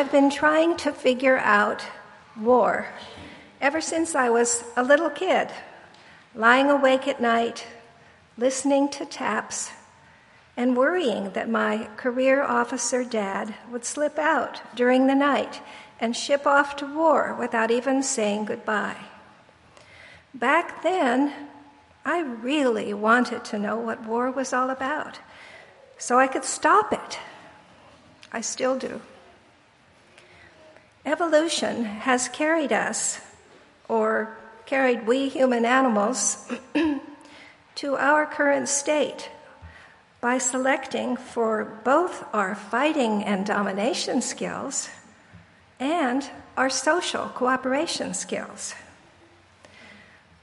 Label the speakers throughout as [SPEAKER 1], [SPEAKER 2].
[SPEAKER 1] I've been trying to figure out war ever since I was a little kid, lying awake at night, listening to taps, and worrying that my career officer dad would slip out during the night and ship off to war without even saying goodbye. Back then, I really wanted to know what war was all about so I could stop it. I still do. Evolution has carried us, or carried we human animals, to our current state by selecting for both our fighting and domination skills and our social cooperation skills.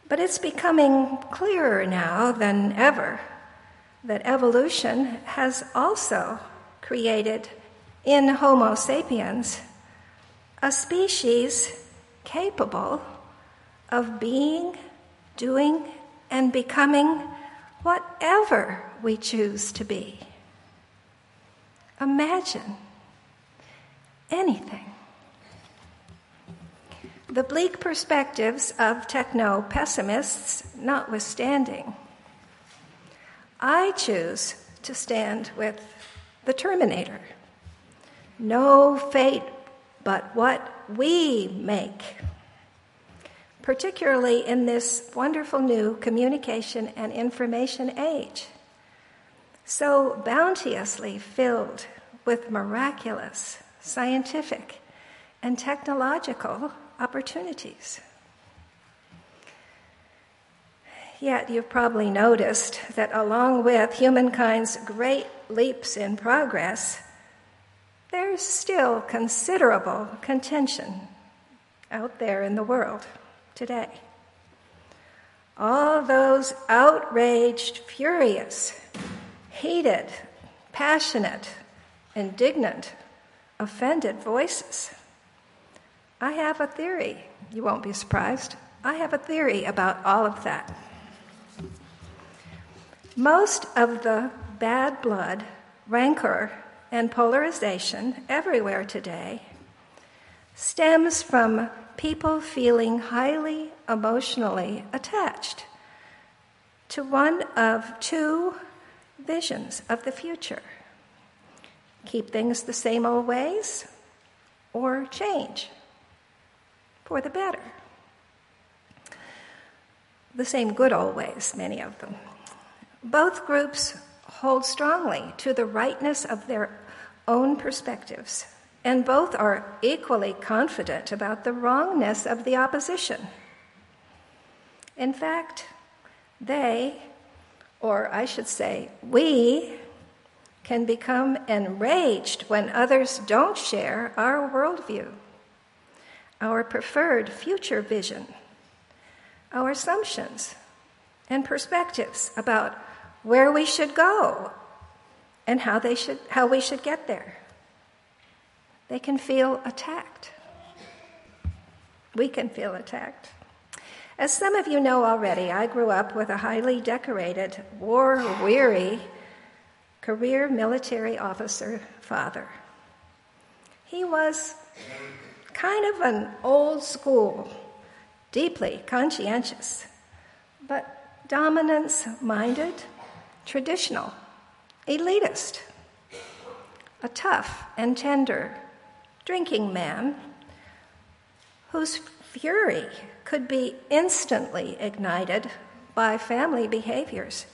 [SPEAKER 1] But it's becoming clearer now than ever that evolution has also created in Homo sapiens a species capable of being, doing, and becoming whatever we choose to be. Imagine anything. The bleak perspectives of techno pessimists notwithstanding, I choose to stand with the Terminator. No fate but what we make, particularly in this wonderful new communication and information age, so bounteously filled with miraculous scientific and technological opportunities. Yet you've probably noticed that along with humankind's great leaps in progress, there's still considerable contention out there in the world today. All those outraged, furious, heated, passionate, indignant, offended voices. I have a theory. You won't be surprised. I have a theory about all of that. Most of the bad blood, rancor, and polarization everywhere today stems from people feeling highly emotionally attached to one of two visions of the future keep things the same old ways or change for the better. The same good old ways, many of them. Both groups hold strongly to the rightness of their own perspectives, and both are equally confident about the wrongness of the opposition. In fact, they, or I should say, we, can become enraged when others don't share our worldview, our preferred future vision, our assumptions and perspectives about where we should go and how, they should, how we should get there. They can feel attacked. We can feel attacked. As some of you know already, I grew up with a highly decorated, war weary, career military officer father. He was kind of an old school, deeply conscientious, but dominance minded traditional, elitist, a tough and tender drinking man whose fury could be instantly ignited by family behaviors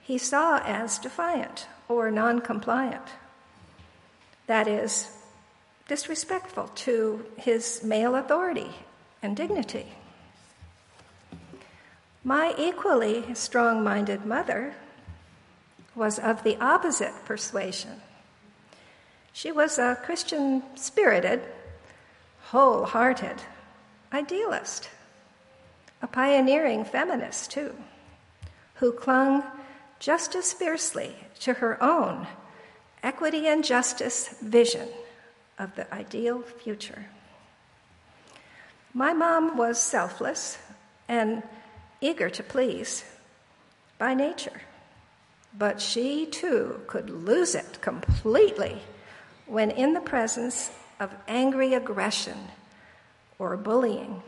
[SPEAKER 1] he saw as defiant or non compliant. That is, disrespectful to his male authority and dignity. My equally strong minded mother was of the opposite persuasion. She was a Christian spirited, wholehearted idealist, a pioneering feminist, too, who clung just as fiercely to her own equity and justice vision of the ideal future. My mom was selfless and eager to please by nature. But she too could lose it completely when in the presence of angry aggression or bullying.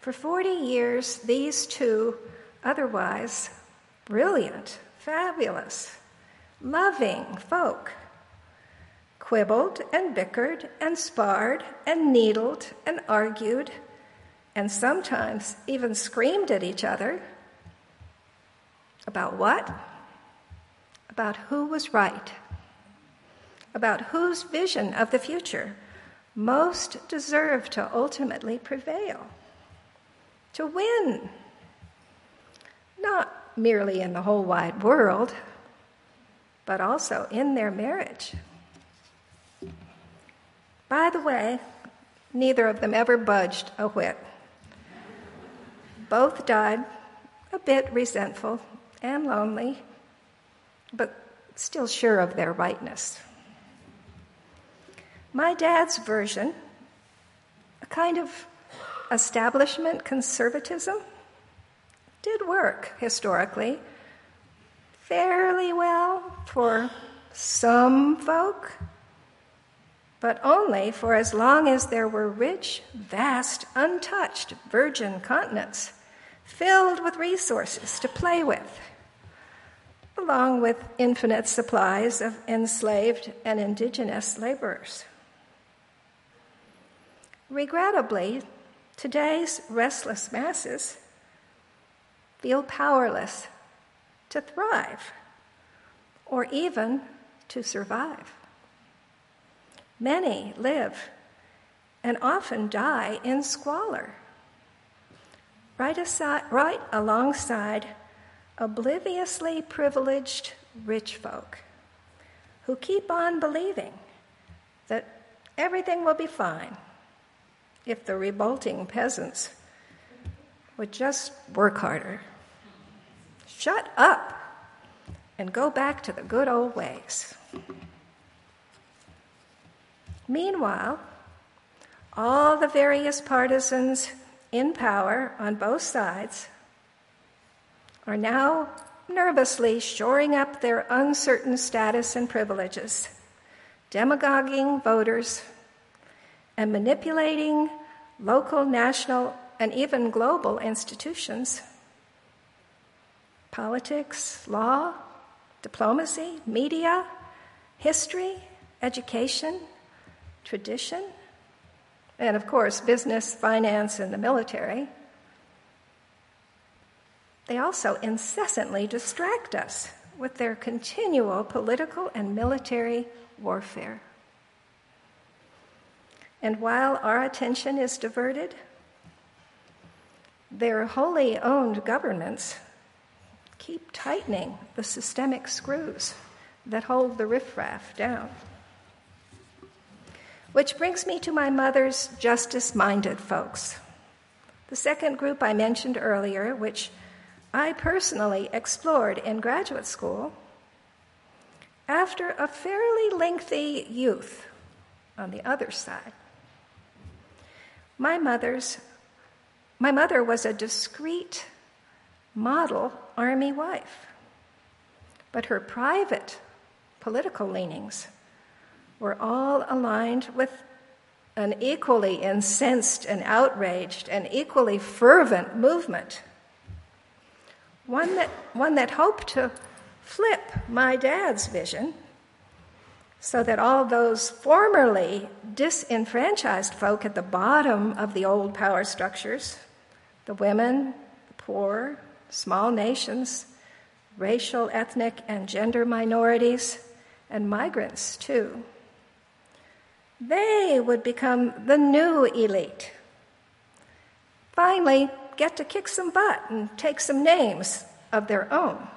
[SPEAKER 1] For 40 years, these two otherwise brilliant, fabulous, loving folk quibbled and bickered and sparred and needled and argued and sometimes even screamed at each other. About what? About who was right, about whose vision of the future most deserved to ultimately prevail, to win. Not merely in the whole wide world, but also in their marriage. By the way, neither of them ever budged a whit. Both died a bit resentful and lonely, but still sure of their rightness. My dad's version, a kind of establishment conservatism, did work historically fairly well for some folk but only for as long as there were rich, vast, untouched virgin continents filled with resources to play with, along with infinite supplies of enslaved and indigenous laborers. Regrettably, today's restless masses feel powerless to thrive or even to survive. Many live and often die in squalor, right, aside, right alongside obliviously privileged rich folk who keep on believing that everything will be fine if the revolting peasants would just work harder. Shut up and go back to the good old ways. Meanwhile, all the various partisans in power on both sides are now nervously shoring up their uncertain status and privileges, demagoguing voters, and manipulating local, national, and even global institutions. Politics, law, diplomacy, media, history, education, tradition, and of course, business, finance, and the military. They also incessantly distract us with their continual political and military warfare. And while our attention is diverted, their wholly owned governments keep tightening the systemic screws that hold the riffraff down. Which brings me to my mother's justice minded folks. The second group I mentioned earlier, which I personally explored in graduate school, after a fairly lengthy youth on the other side. My mother's my mother was a discreet model army wife, but her private political leanings were all aligned with an equally incensed and outraged and equally fervent movement. One that, one that hoped to flip my dad's vision so that all those formerly disenfranchised folk at the bottom of the old power structures, the women, the poor, small nations, racial, ethnic, and gender minorities, and migrants too, they would become the new elite. Finally, get to kick some butt and take some names of their own.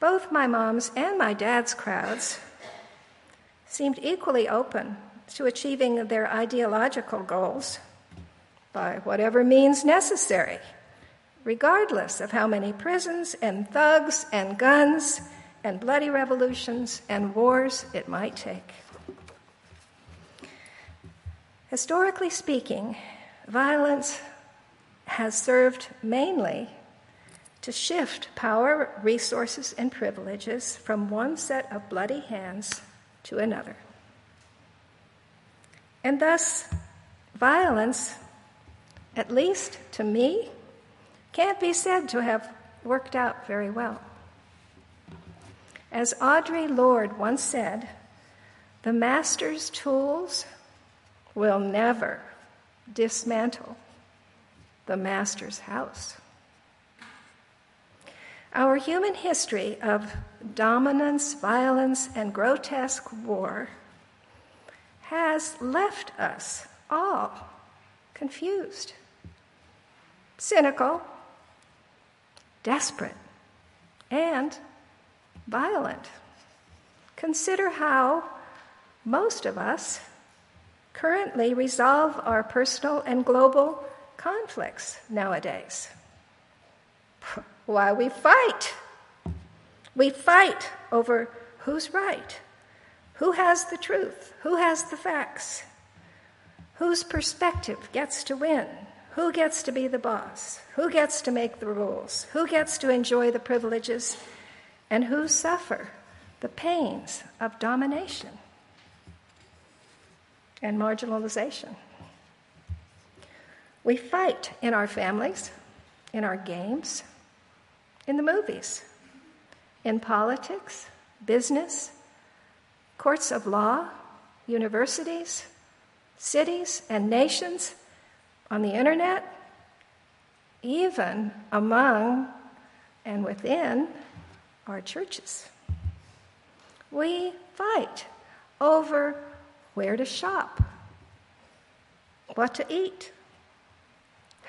[SPEAKER 1] Both my mom's and my dad's crowds seemed equally open to achieving their ideological goals by whatever means necessary, regardless of how many prisons and thugs and guns and bloody revolutions and wars it might take. Historically speaking, violence has served mainly to shift power, resources, and privileges from one set of bloody hands to another. And thus, violence, at least to me, can't be said to have worked out very well. As Audre Lorde once said, the master's tools will never dismantle the master's house. Our human history of dominance, violence, and grotesque war has left us all confused, cynical, desperate, and violent. Consider how most of us currently resolve our personal and global conflicts nowadays. Why we fight. We fight over who's right, who has the truth, who has the facts, whose perspective gets to win, who gets to be the boss, who gets to make the rules, who gets to enjoy the privileges, and who suffer the pains of domination and marginalization. We fight in our families, in our games, in the movies, in politics, business, courts of law, universities, cities, and nations, on the internet, even among and within our churches. We fight over where to shop, what to eat,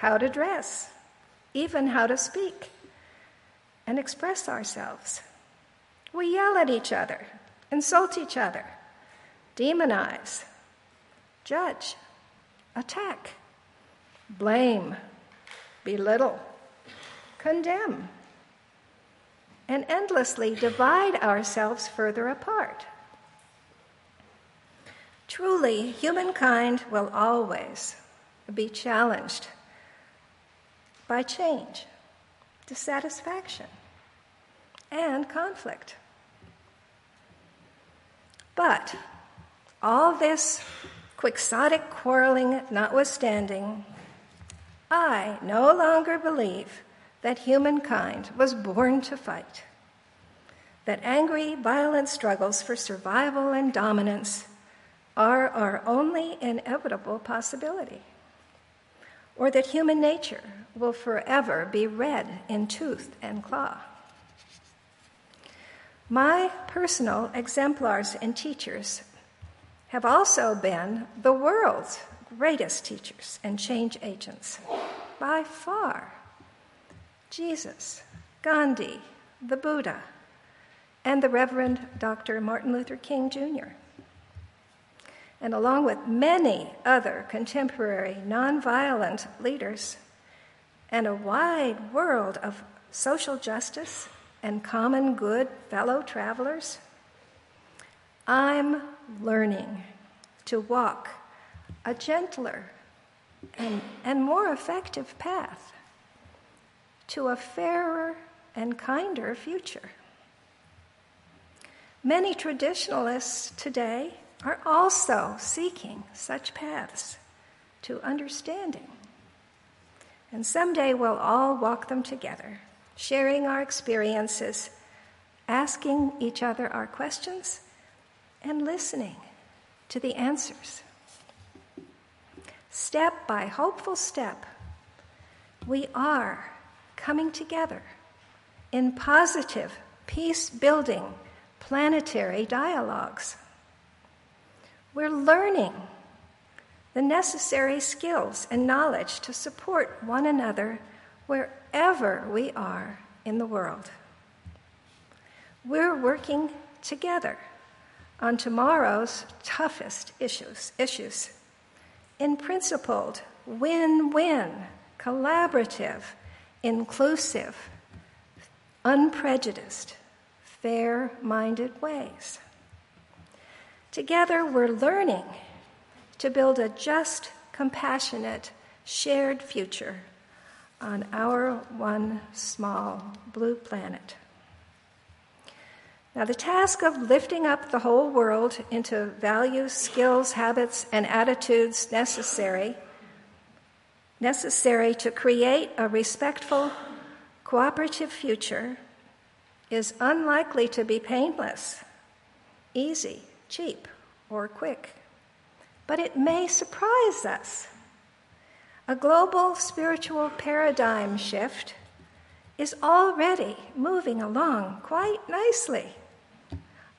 [SPEAKER 1] how to dress, even how to speak and express ourselves. We yell at each other, insult each other, demonize, judge, attack, blame, belittle, condemn, and endlessly divide ourselves further apart. Truly, humankind will always be challenged by change, dissatisfaction, and conflict. But all this quixotic quarreling notwithstanding, I no longer believe that humankind was born to fight, that angry, violent struggles for survival and dominance are our only inevitable possibility, or that human nature will forever be red in tooth and claw. My personal exemplars and teachers have also been the world's greatest teachers and change agents, by far. Jesus, Gandhi, the Buddha, and the Reverend Dr. Martin Luther King Jr and along with many other contemporary nonviolent leaders, and a wide world of social justice and common good fellow travelers, I'm learning to walk a gentler and, and more effective path to a fairer and kinder future. Many traditionalists today are also seeking such paths to understanding. And someday we'll all walk them together, sharing our experiences, asking each other our questions, and listening to the answers. Step by hopeful step, we are coming together in positive, peace building, planetary dialogues. We're learning the necessary skills and knowledge to support one another wherever we are in the world. We're working together on tomorrow's toughest issues, issues in principled, win win, collaborative, inclusive, unprejudiced, fair minded ways. Together, we're learning to build a just, compassionate, shared future on our one small blue planet. Now, the task of lifting up the whole world into values, skills, habits, and attitudes necessary, necessary to create a respectful, cooperative future is unlikely to be painless, easy, cheap, or quick. But it may surprise us. A global spiritual paradigm shift is already moving along quite nicely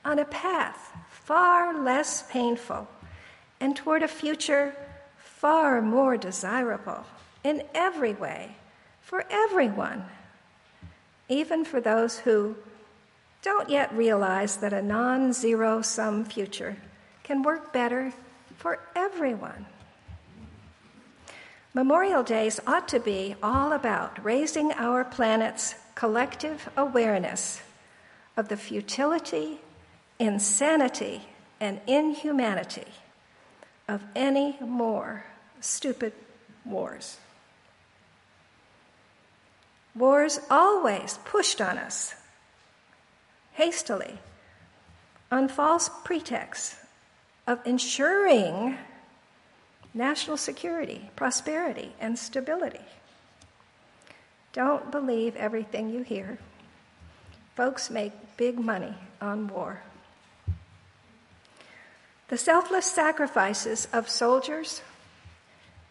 [SPEAKER 1] on a path far less painful and toward a future far more desirable in every way for everyone, even for those who don't yet realize that a non zero sum future can work better for everyone. Memorial Days ought to be all about raising our planet's collective awareness of the futility insanity and inhumanity of any more stupid wars. Wars always pushed on us hastily on false pretexts of ensuring national security, prosperity, and stability. Don't believe everything you hear. Folks make big money on war. The selfless sacrifices of soldiers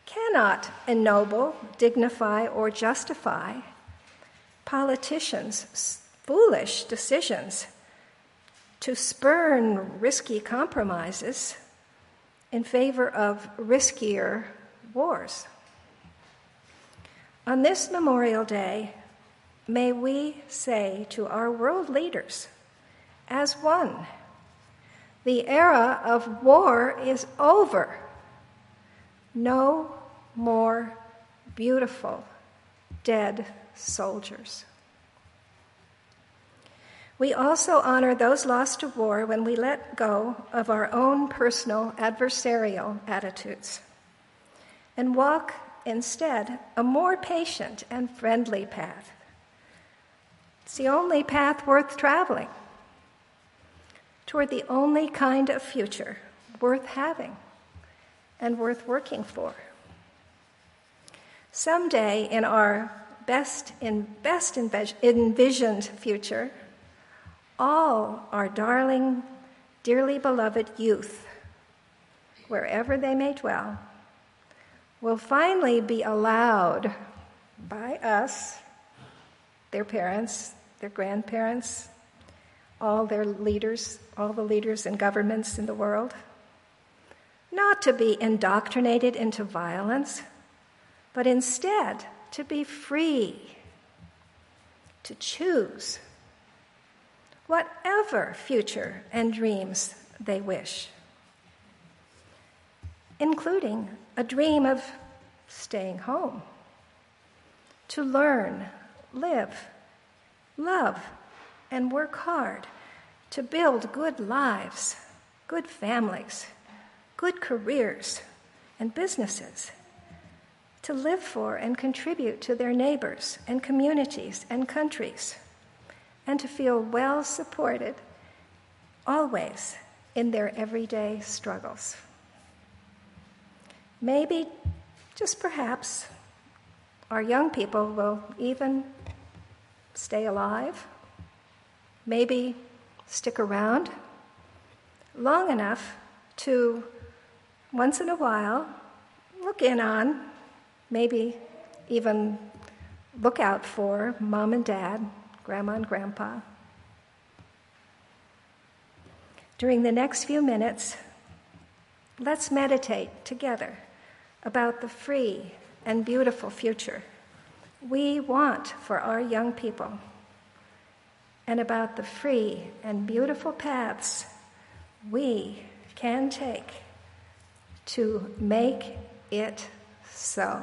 [SPEAKER 1] cannot ennoble, dignify, or justify politicians' foolish decisions to spurn risky compromises in favor of riskier wars. On this Memorial Day, may we say to our world leaders, as one, the era of war is over. No more beautiful dead soldiers. We also honor those lost to war when we let go of our own personal adversarial attitudes and walk instead a more patient and friendly path. It's the only path worth traveling toward the only kind of future worth having and worth working for. Someday in our best, in best envisioned future, all our darling, dearly beloved youth, wherever they may dwell, will finally be allowed by us, their parents, their grandparents, all their leaders, all the leaders and governments in the world, not to be indoctrinated into violence, but instead to be free, to choose whatever future and dreams they wish, including a dream of staying home, to learn, live, love, and work hard to build good lives, good families, good careers, and businesses, to live for and contribute to their neighbors and communities and countries, and to feel well supported always in their everyday struggles. Maybe, just perhaps, our young people will even stay alive maybe stick around long enough to once in a while look in on, maybe even look out for mom and dad, grandma and grandpa. During the next few minutes, let's meditate together about the free and beautiful future we want for our young people and about the free and beautiful paths we can take to make it so.